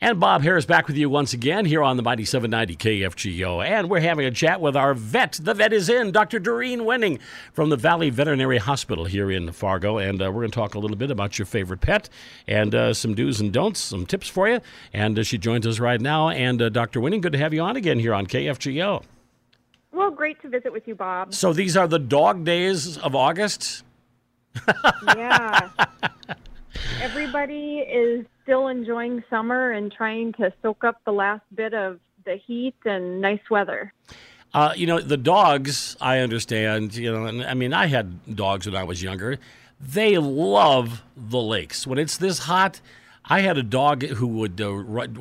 And Bob Harris back with you once again here on the Mighty 790 KFGO. And we're having a chat with our vet. The vet is in, Dr. Doreen Wenning from the Valley Veterinary Hospital here in Fargo. And uh, we're going to talk a little bit about your favorite pet and uh, some do's and don'ts, some tips for you. And uh, she joins us right now. And uh, Dr. Wenning, good to have you on again here on KFGO. Well, great to visit with you, Bob. So these are the dog days of August? yeah. Everybody is still enjoying summer and trying to soak up the last bit of the heat and nice weather. Uh, you know, the dogs, I understand, you know, and I mean, I had dogs when I was younger. They love the lakes. When it's this hot, I had a dog who would uh,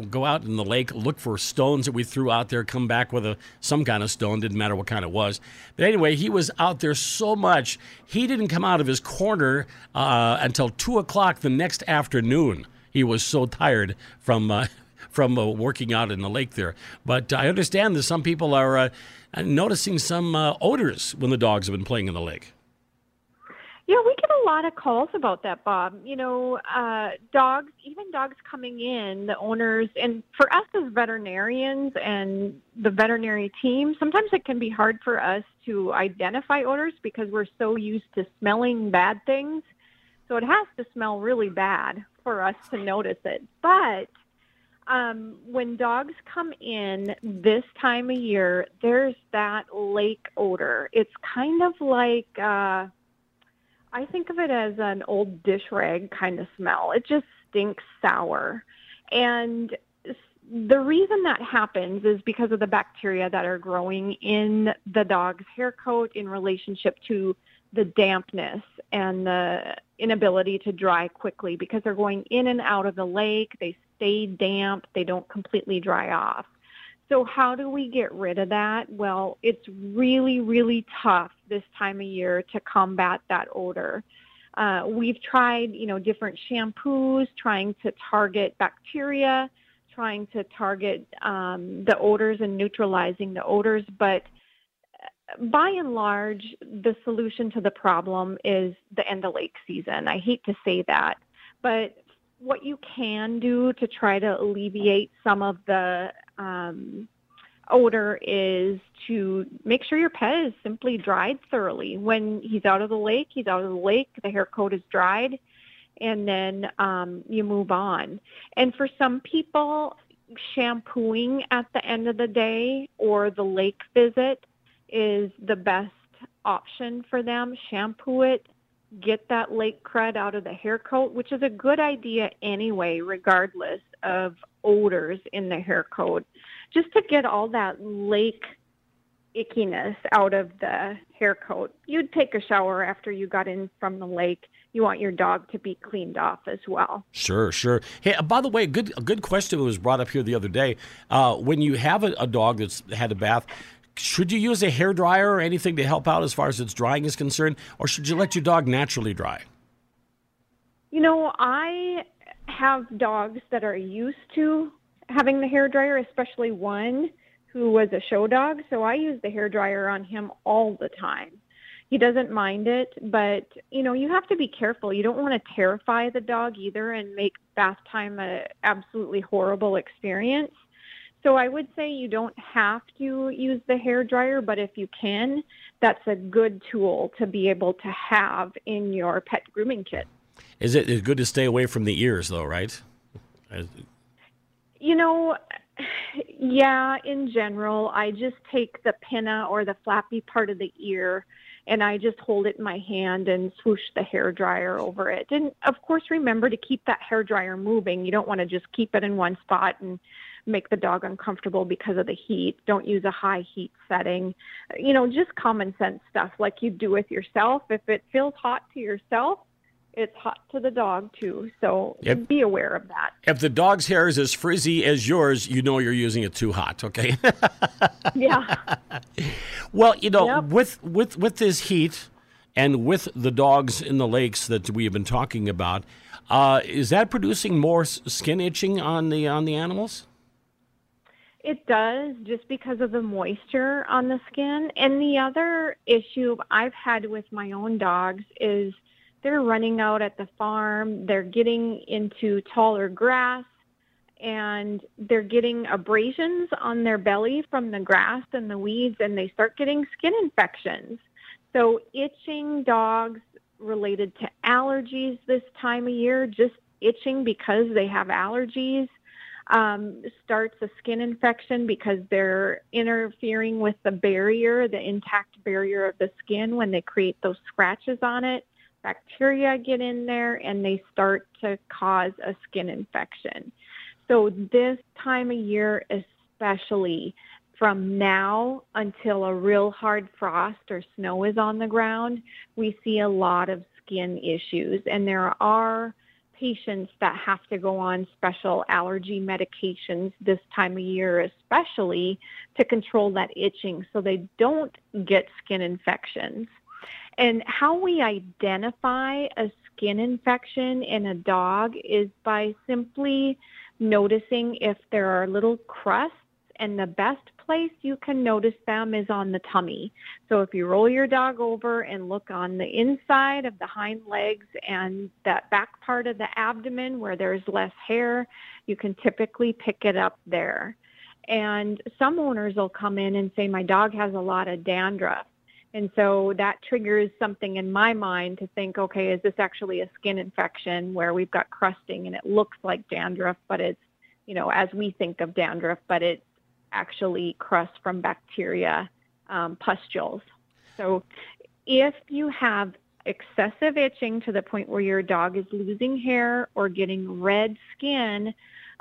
go out in the lake, look for stones that we threw out there, come back with a some kind of stone, didn't matter what kind it was. But anyway, he was out there so much, he didn't come out of his corner uh, until two o'clock the next afternoon. He was so tired from. Uh, from uh, working out in the lake there, but I understand that some people are uh, noticing some uh, odors when the dogs have been playing in the lake. Yeah, we get a lot of calls about that, Bob. You know, uh, dogs, even dogs coming in, the owners, and for us as veterinarians and the veterinary team, sometimes it can be hard for us to identify odors because we're so used to smelling bad things. So it has to smell really bad for us to notice it. But um, when dogs come in this time of year, there's that lake odor. It's kind of like, uh, I think of it as an old dish rag kind of smell. It just stinks sour. And the reason that happens is because of the bacteria that are growing in the dog's hair coat in relationship to the dampness and the inability to dry quickly because they're going in and out of the lake. They stay damp. They don't completely dry off. So how do we get rid of that? Well, it's really, really tough this time of year to combat that odor. Uh, we've tried, you know, different shampoos, trying to target bacteria, trying to target um, the odors and neutralizing the odors, but uh, by and large, the solution to the problem is the end of lake season. I hate to say that, but what you can do to try to alleviate some of the um, odor is to make sure your pet is simply dried thoroughly. When he's out of the lake, he's out of the lake, the hair coat is dried, and then um, you move on. And for some people, shampooing at the end of the day or the lake visit is the best option for them. Shampoo it, get that lake crud out of the hair coat, which is a good idea anyway, regardless of odors in the hair coat, just to get all that lake ickiness out of the hair coat. You'd take a shower after you got in from the lake. You want your dog to be cleaned off as well. Sure, sure. Hey, uh, by the way, good a good question was brought up here the other day. Uh, when you have a, a dog that's had a bath, should you use a hair dryer or anything to help out as far as its drying is concerned, or should you let your dog naturally dry? You know, I have dogs that are used to having the hair dryer, especially one who was a show dog. So I use the hair dryer on him all the time. He doesn't mind it, but you know, you have to be careful. You don't want to terrify the dog either and make bath time a absolutely horrible experience. So I would say you don't have to use the hair dryer, but if you can, that's a good tool to be able to have in your pet grooming kit. Is it good to stay away from the ears, though? Right? You know, yeah. In general, I just take the pinna or the flappy part of the ear and I just hold it in my hand and swoosh the hair dryer over it. And of course, remember to keep that hair dryer moving. You don't want to just keep it in one spot and make the dog uncomfortable because of the heat. Don't use a high heat setting. You know, just common sense stuff like you do with yourself. If it feels hot to yourself, it's hot to the dog too. So yep. be aware of that. If the dog's hair is as frizzy as yours, you know you're using it too hot. Okay. yeah. Well, you know, yep. with with with this heat and with the dogs in the lakes that we have been talking about, uh, is that producing more skin itching on the on the animals? It does just because of the moisture on the skin. And the other issue I've had with my own dogs is they're running out at the farm, they're getting into taller grass, and they're getting abrasions on their belly from the grass and the weeds, and they start getting skin infections. So, itching dogs related to allergies this time of year, just itching because they have allergies, um, starts a skin infection because they're interfering with the barrier, the intact barrier of the skin when they create those scratches on it. Bacteria get in there and they start to cause a skin infection. So, this time of year, especially from now until a real hard frost or snow is on the ground, we see a lot of skin issues. And there are patients that have to go on special allergy medications this time of year, especially to control that itching so they don't get skin infections. And how we identify a skin infection in a dog is by simply noticing if there are little crusts and the best place you can notice them is on the tummy. So if you roll your dog over and look on the inside of the hind legs and that back part of the abdomen where there's less hair, you can typically pick it up there. And some owners will come in and say, My dog has a lot of dandruff. And so that triggers something in my mind to think, okay, is this actually a skin infection where we've got crusting and it looks like dandruff, but it's, you know, as we think of dandruff, but it's actually crust from bacteria um, pustules. So if you have excessive itching to the point where your dog is losing hair or getting red skin,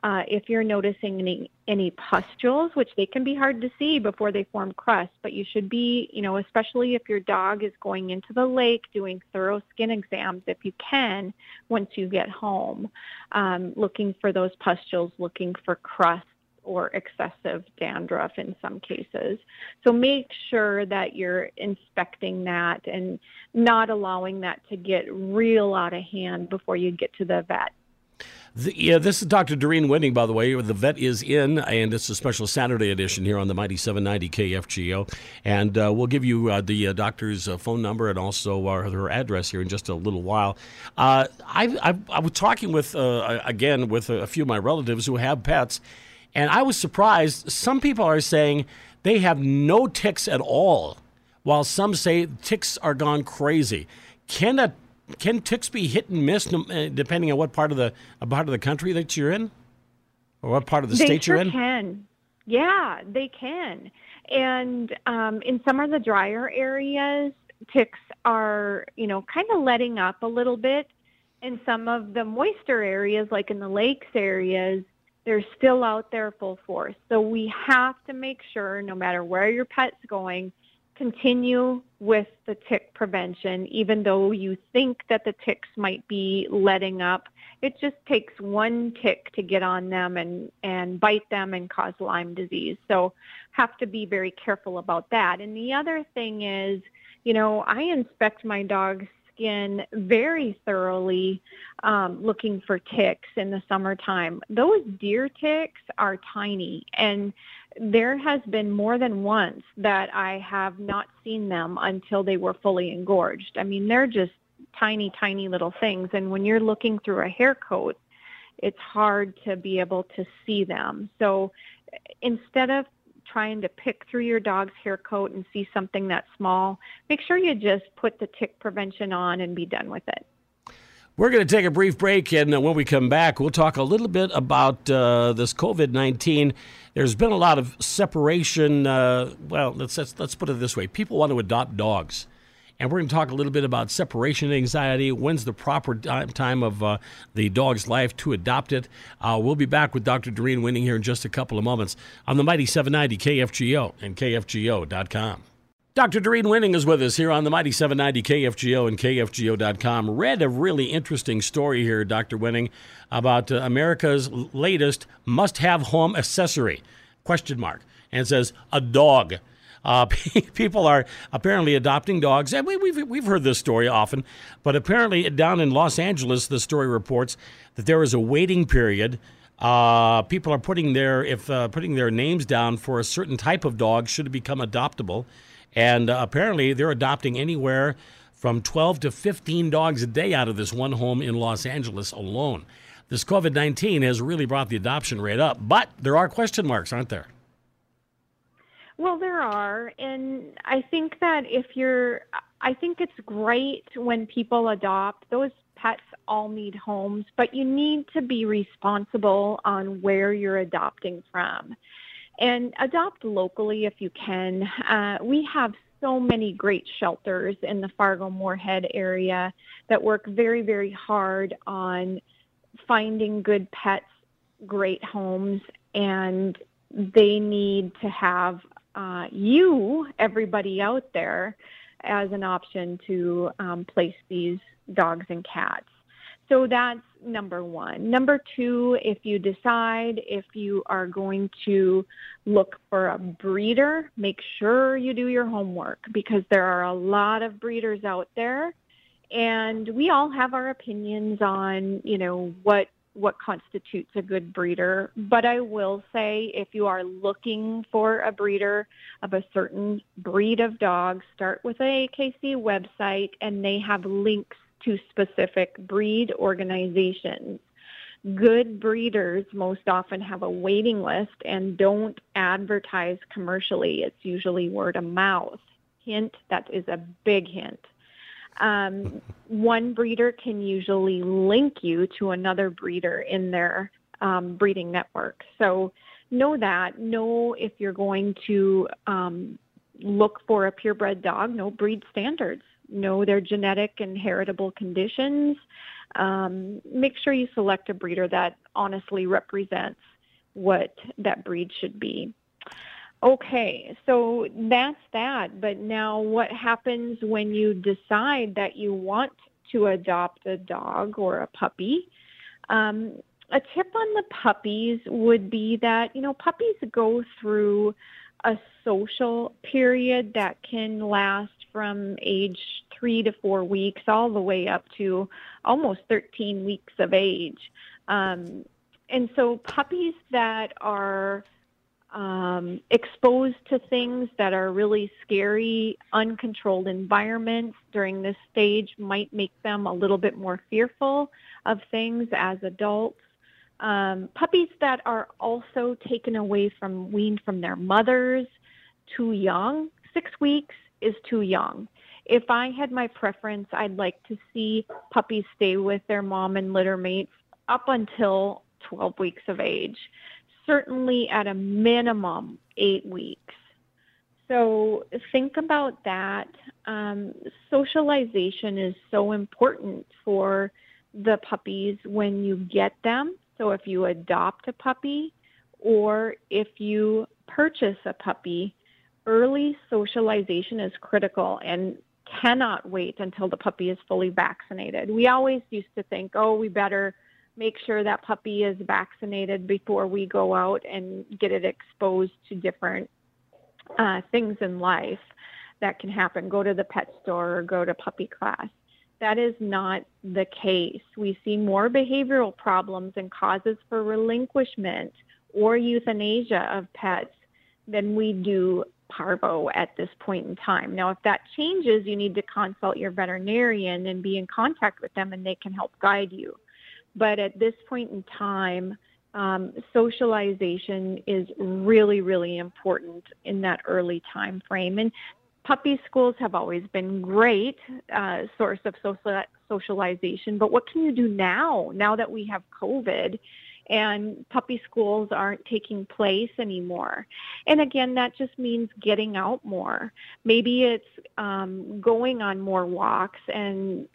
uh, if you're noticing any any pustules, which they can be hard to see before they form crust, but you should be, you know, especially if your dog is going into the lake doing thorough skin exams, if you can, once you get home, um, looking for those pustules, looking for crust or excessive dandruff in some cases. So make sure that you're inspecting that and not allowing that to get real out of hand before you get to the vet. The, yeah, this is Dr. Doreen Winning, by the way. The vet is in, and it's a special Saturday edition here on the Mighty 790 KFGO. And uh, we'll give you uh, the uh, doctor's uh, phone number and also uh, her address here in just a little while. Uh, I, I, I, was talking with, again, with a few of my relatives who have pets, and I was surprised. Some people are saying they have no ticks at all, while some say ticks are gone crazy. Can a can ticks be hit and miss uh, depending on what part of the part of the country that you're in, or what part of the they state sure you're in? Can yeah, they can. And um, in some of the drier areas, ticks are you know kind of letting up a little bit. In some of the moister areas, like in the lakes areas, they're still out there full force. So we have to make sure, no matter where your pet's going, continue with the tick prevention, even though you think that the ticks might be letting up. It just takes one tick to get on them and, and bite them and cause Lyme disease. So have to be very careful about that. And the other thing is, you know, I inspect my dogs skin very thoroughly um, looking for ticks in the summertime. Those deer ticks are tiny, and there has been more than once that I have not seen them until they were fully engorged. I mean, they're just tiny, tiny little things. And when you're looking through a hair coat, it's hard to be able to see them. So instead of trying to pick through your dog's hair coat and see something that small, make sure you just put the tick prevention on and be done with it. We're going to take a brief break, and uh, when we come back, we'll talk a little bit about uh, this COVID 19. There's been a lot of separation. Uh, well, let's, let's, let's put it this way people want to adopt dogs. And we're going to talk a little bit about separation anxiety. When's the proper time of uh, the dog's life to adopt it? Uh, we'll be back with Dr. Doreen Winning here in just a couple of moments on the Mighty 790 KFGO and KFGO.com. Dr. Doreen Winning is with us here on the Mighty 790 KFGO and KFGO.com. Read a really interesting story here, Dr. Winning, about uh, America's latest must-have home accessory, question mark, and says a dog. Uh, people are apparently adopting dogs, and we, have we've, we've heard this story often, but apparently down in Los Angeles, the story reports that there is a waiting period. Uh, people are putting their if uh, putting their names down for a certain type of dog should it become adoptable, and uh, apparently they're adopting anywhere from 12 to 15 dogs a day out of this one home in Los Angeles alone. this COVID 19 has really brought the adoption rate up. But there are question marks, aren't there? Well, there are. And I think that if you're, I think it's great when people adopt. Those pets all need homes, but you need to be responsible on where you're adopting from. And adopt locally if you can. Uh, we have so many great shelters in the Fargo Moorhead area that work very, very hard on finding good pets, great homes, and they need to have uh, you, everybody out there, as an option to um, place these dogs and cats. So that's number one. Number two, if you decide if you are going to look for a breeder, make sure you do your homework because there are a lot of breeders out there and we all have our opinions on, you know, what what constitutes a good breeder. But I will say if you are looking for a breeder of a certain breed of dog, start with a AKC website and they have links to specific breed organizations. Good breeders most often have a waiting list and don't advertise commercially. It's usually word of mouth. Hint, that is a big hint. Um, one breeder can usually link you to another breeder in their um, breeding network. So know that. Know if you're going to um, look for a purebred dog, know breed standards know their genetic and heritable conditions. Um, make sure you select a breeder that honestly represents what that breed should be. Okay, so that's that. But now, what happens when you decide that you want to adopt a dog or a puppy? Um, a tip on the puppies would be that, you know, puppies go through a social period that can last from age three to four weeks all the way up to almost 13 weeks of age. Um, and so puppies that are um, exposed to things that are really scary, uncontrolled environments during this stage might make them a little bit more fearful of things as adults. Um, puppies that are also taken away from weaned from their mothers too young, six weeks is too young. If I had my preference, I'd like to see puppies stay with their mom and litter mates up until 12 weeks of age, certainly at a minimum eight weeks. So think about that. Um, socialization is so important for the puppies when you get them. So if you adopt a puppy or if you purchase a puppy, early socialization is critical and cannot wait until the puppy is fully vaccinated. We always used to think, oh, we better make sure that puppy is vaccinated before we go out and get it exposed to different uh, things in life that can happen. Go to the pet store or go to puppy class. That is not the case. We see more behavioral problems and causes for relinquishment or euthanasia of pets than we do parvo at this point in time. Now, if that changes, you need to consult your veterinarian and be in contact with them, and they can help guide you. But at this point in time, um, socialization is really, really important in that early time frame. And puppy schools have always been great uh, source of social, socialization. But what can you do now? Now that we have COVID, and puppy schools aren't taking place anymore. And again, that just means getting out more. Maybe it's um, going on more walks and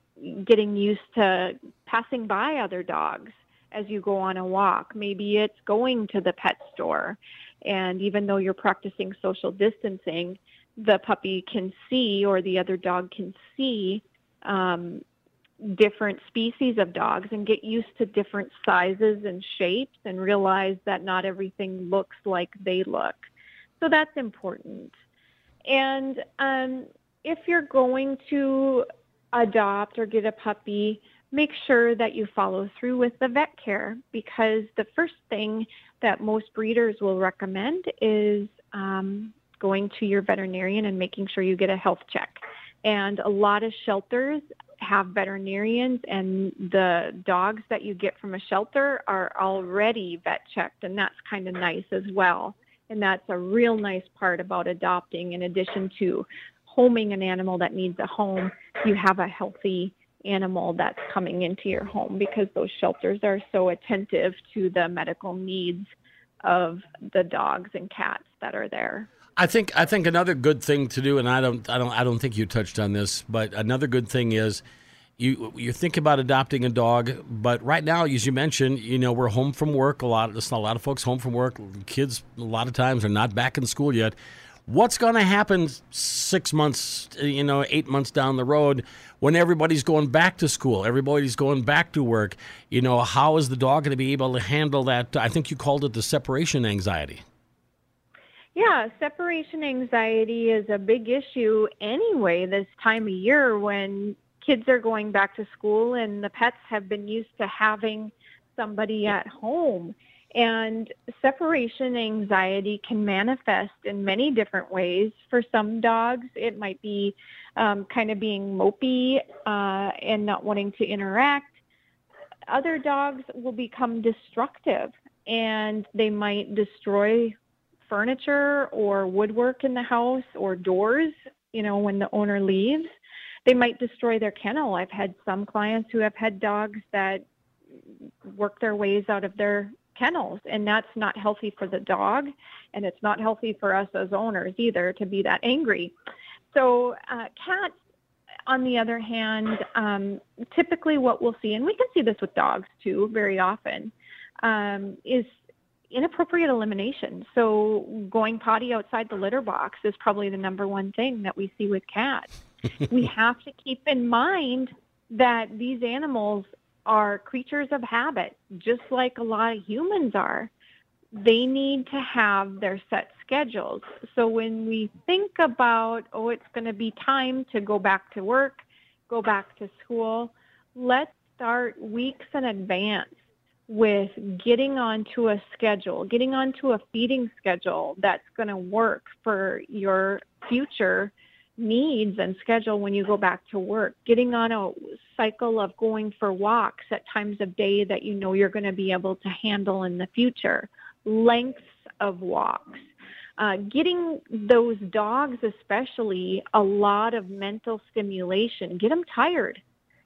getting used to passing by other dogs as you go on a walk. Maybe it's going to the pet store. And even though you're practicing social distancing, the puppy can see or the other dog can see um, different species of dogs and get used to different sizes and shapes and realize that not everything looks like they look. So that's important. And um, if you're going to adopt or get a puppy, make sure that you follow through with the vet care because the first thing that most breeders will recommend is um, going to your veterinarian and making sure you get a health check. And a lot of shelters have veterinarians, and the dogs that you get from a shelter are already vet checked, and that's kind of nice as well. And that's a real nice part about adopting. In addition to homing an animal that needs a home, you have a healthy animal that's coming into your home because those shelters are so attentive to the medical needs of the dogs and cats that are there. I think I think another good thing to do, and I don't I don't I don't think you touched on this, but another good thing is you you think about adopting a dog, but right now, as you mentioned, you know we're home from work a lot. There's not a lot of folks home from work. Kids a lot of times are not back in school yet. What's going to happen six months, you know, eight months down the road when everybody's going back to school, everybody's going back to work? You know, how is the dog going to be able to handle that? I think you called it the separation anxiety. Yeah, separation anxiety is a big issue anyway this time of year when kids are going back to school and the pets have been used to having somebody at home. And separation anxiety can manifest in many different ways. For some dogs, it might be um, kind of being mopey uh, and not wanting to interact. Other dogs will become destructive and they might destroy furniture or woodwork in the house or doors, you know, when the owner leaves. They might destroy their kennel. I've had some clients who have had dogs that work their ways out of their kennels and that's not healthy for the dog and it's not healthy for us as owners either to be that angry so uh, cats on the other hand um, typically what we'll see and we can see this with dogs too very often um, is inappropriate elimination so going potty outside the litter box is probably the number one thing that we see with cats we have to keep in mind that these animals are creatures of habit, just like a lot of humans are. They need to have their set schedules. So when we think about, oh, it's going to be time to go back to work, go back to school, let's start weeks in advance with getting onto a schedule, getting onto a feeding schedule that's going to work for your future needs and schedule when you go back to work, getting on a cycle of going for walks at times of day that you know you're going to be able to handle in the future, lengths of walks. Uh, getting those dogs, especially, a lot of mental stimulation. Get them tired.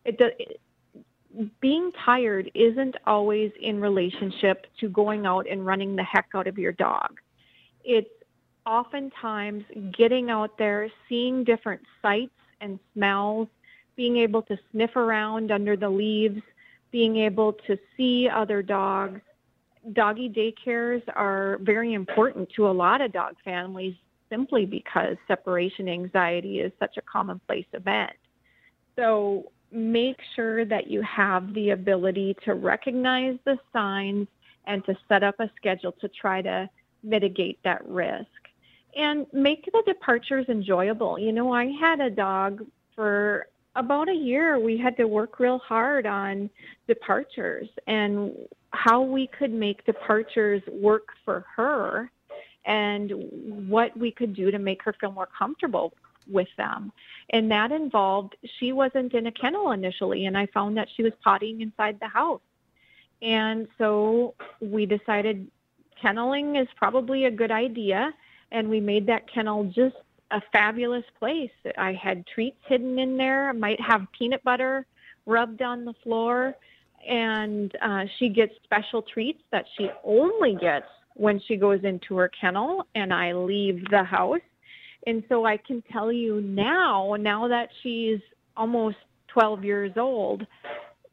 It, it, being tired isn't always in relationship to going out and running the heck out of your dog. It's oftentimes getting out there, seeing different sights and smells, being able to sniff around under the leaves, being able to see other dogs. Doggy daycares are very important to a lot of dog families simply because separation anxiety is such a commonplace event. So make sure that you have the ability to recognize the signs and to set up a schedule to try to mitigate that risk and make the departures enjoyable. You know, I had a dog for about a year. We had to work real hard on departures and how we could make departures work for her and what we could do to make her feel more comfortable with them. And that involved, she wasn't in a kennel initially, and I found that she was pottying inside the house. And so we decided kenneling is probably a good idea and we made that kennel just a fabulous place. I had treats hidden in there. I might have peanut butter rubbed on the floor, and uh, she gets special treats that she only gets when she goes into her kennel, and I leave the house. And so I can tell you now, now that she's almost 12 years old,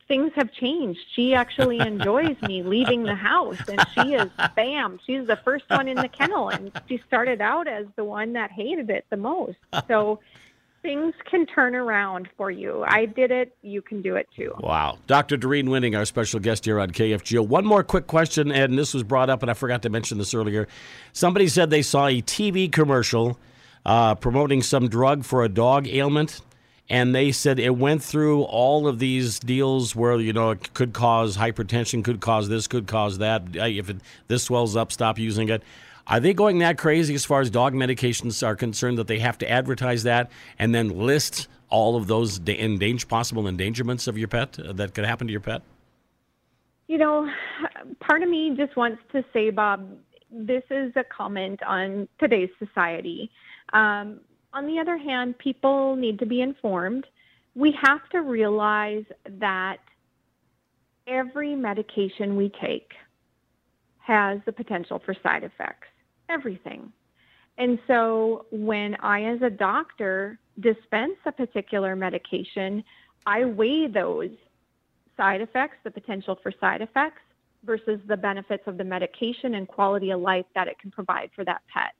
things have changed. She actually enjoys me leaving the house, and she is bam. She's the first one in the kennel, and she started out as the one that hated it the most. So things can turn around for you. I did it. You can do it too. Wow. Dr. Doreen Winning, our special guest here on KFGO. One more quick question, and this was brought up, and I forgot to mention this earlier. Somebody said they saw a TV commercial uh, promoting some drug for a dog ailment and they said it went through all of these deals where you know it could cause hypertension, could cause this, could cause that. If it, this swells up, stop using it. Are they going that crazy as far as dog medications are concerned that they have to advertise that and then list all of those endanger, possible endangerments of your pet uh, that could happen to your pet? You know, part of me just wants to say, Bob, this is a comment on today's society. Um, on the other hand, people need to be informed. We have to realize that every medication we take has the potential for side effects. Everything. And so when I, as a doctor, dispense a particular medication, I weigh those side effects, the potential for side effects, versus the benefits of the medication and quality of life that it can provide for that pet.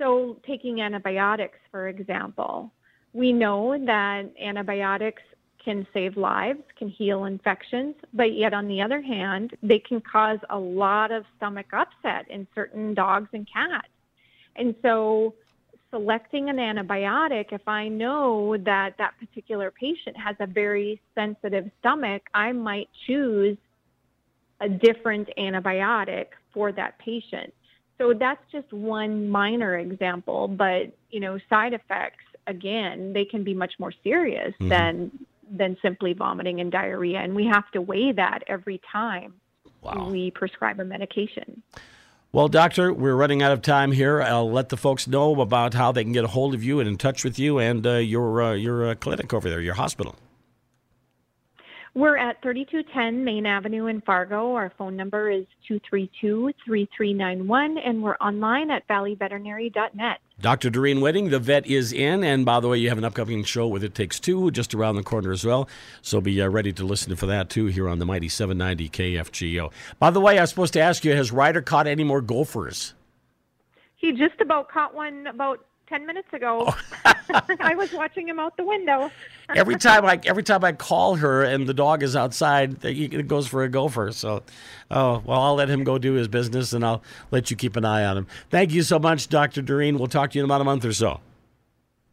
So, taking antibiotics, for example, we know that antibiotics can save lives, can heal infections, but yet on the other hand, they can cause a lot of stomach upset in certain dogs and cats. And so, selecting an antibiotic, if I know that that particular patient has a very sensitive stomach, I might choose a different antibiotic for that patient. So that's just one minor example, but you know, side effects again, they can be much more serious mm-hmm. than than simply vomiting and diarrhea, and we have to weigh that every time wow. we prescribe a medication. Well, doctor, we're running out of time here. I'll let the folks know about how they can get a hold of you and in touch with you and uh, your uh, your uh, clinic over there, your hospital. We're at 3210 Main Avenue in Fargo. Our phone number is 232 3391, and we're online at valleyveterinary.net. Dr. Doreen Wenning, the vet is in. And by the way, you have an upcoming show with It Takes Two just around the corner as well. So be uh, ready to listen for that too here on the Mighty 790 KFGO. By the way, I was supposed to ask you has Ryder caught any more gophers? He just about caught one about 10 minutes ago. Oh. I was watching him out the window. every time I every time I call her and the dog is outside, it goes for a gopher. So, oh well, I'll let him go do his business, and I'll let you keep an eye on him. Thank you so much, Dr. Doreen. We'll talk to you in about a month or so.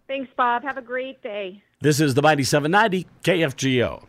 Thanks, Bob. Have a great day. This is the Mighty 790 KFGO.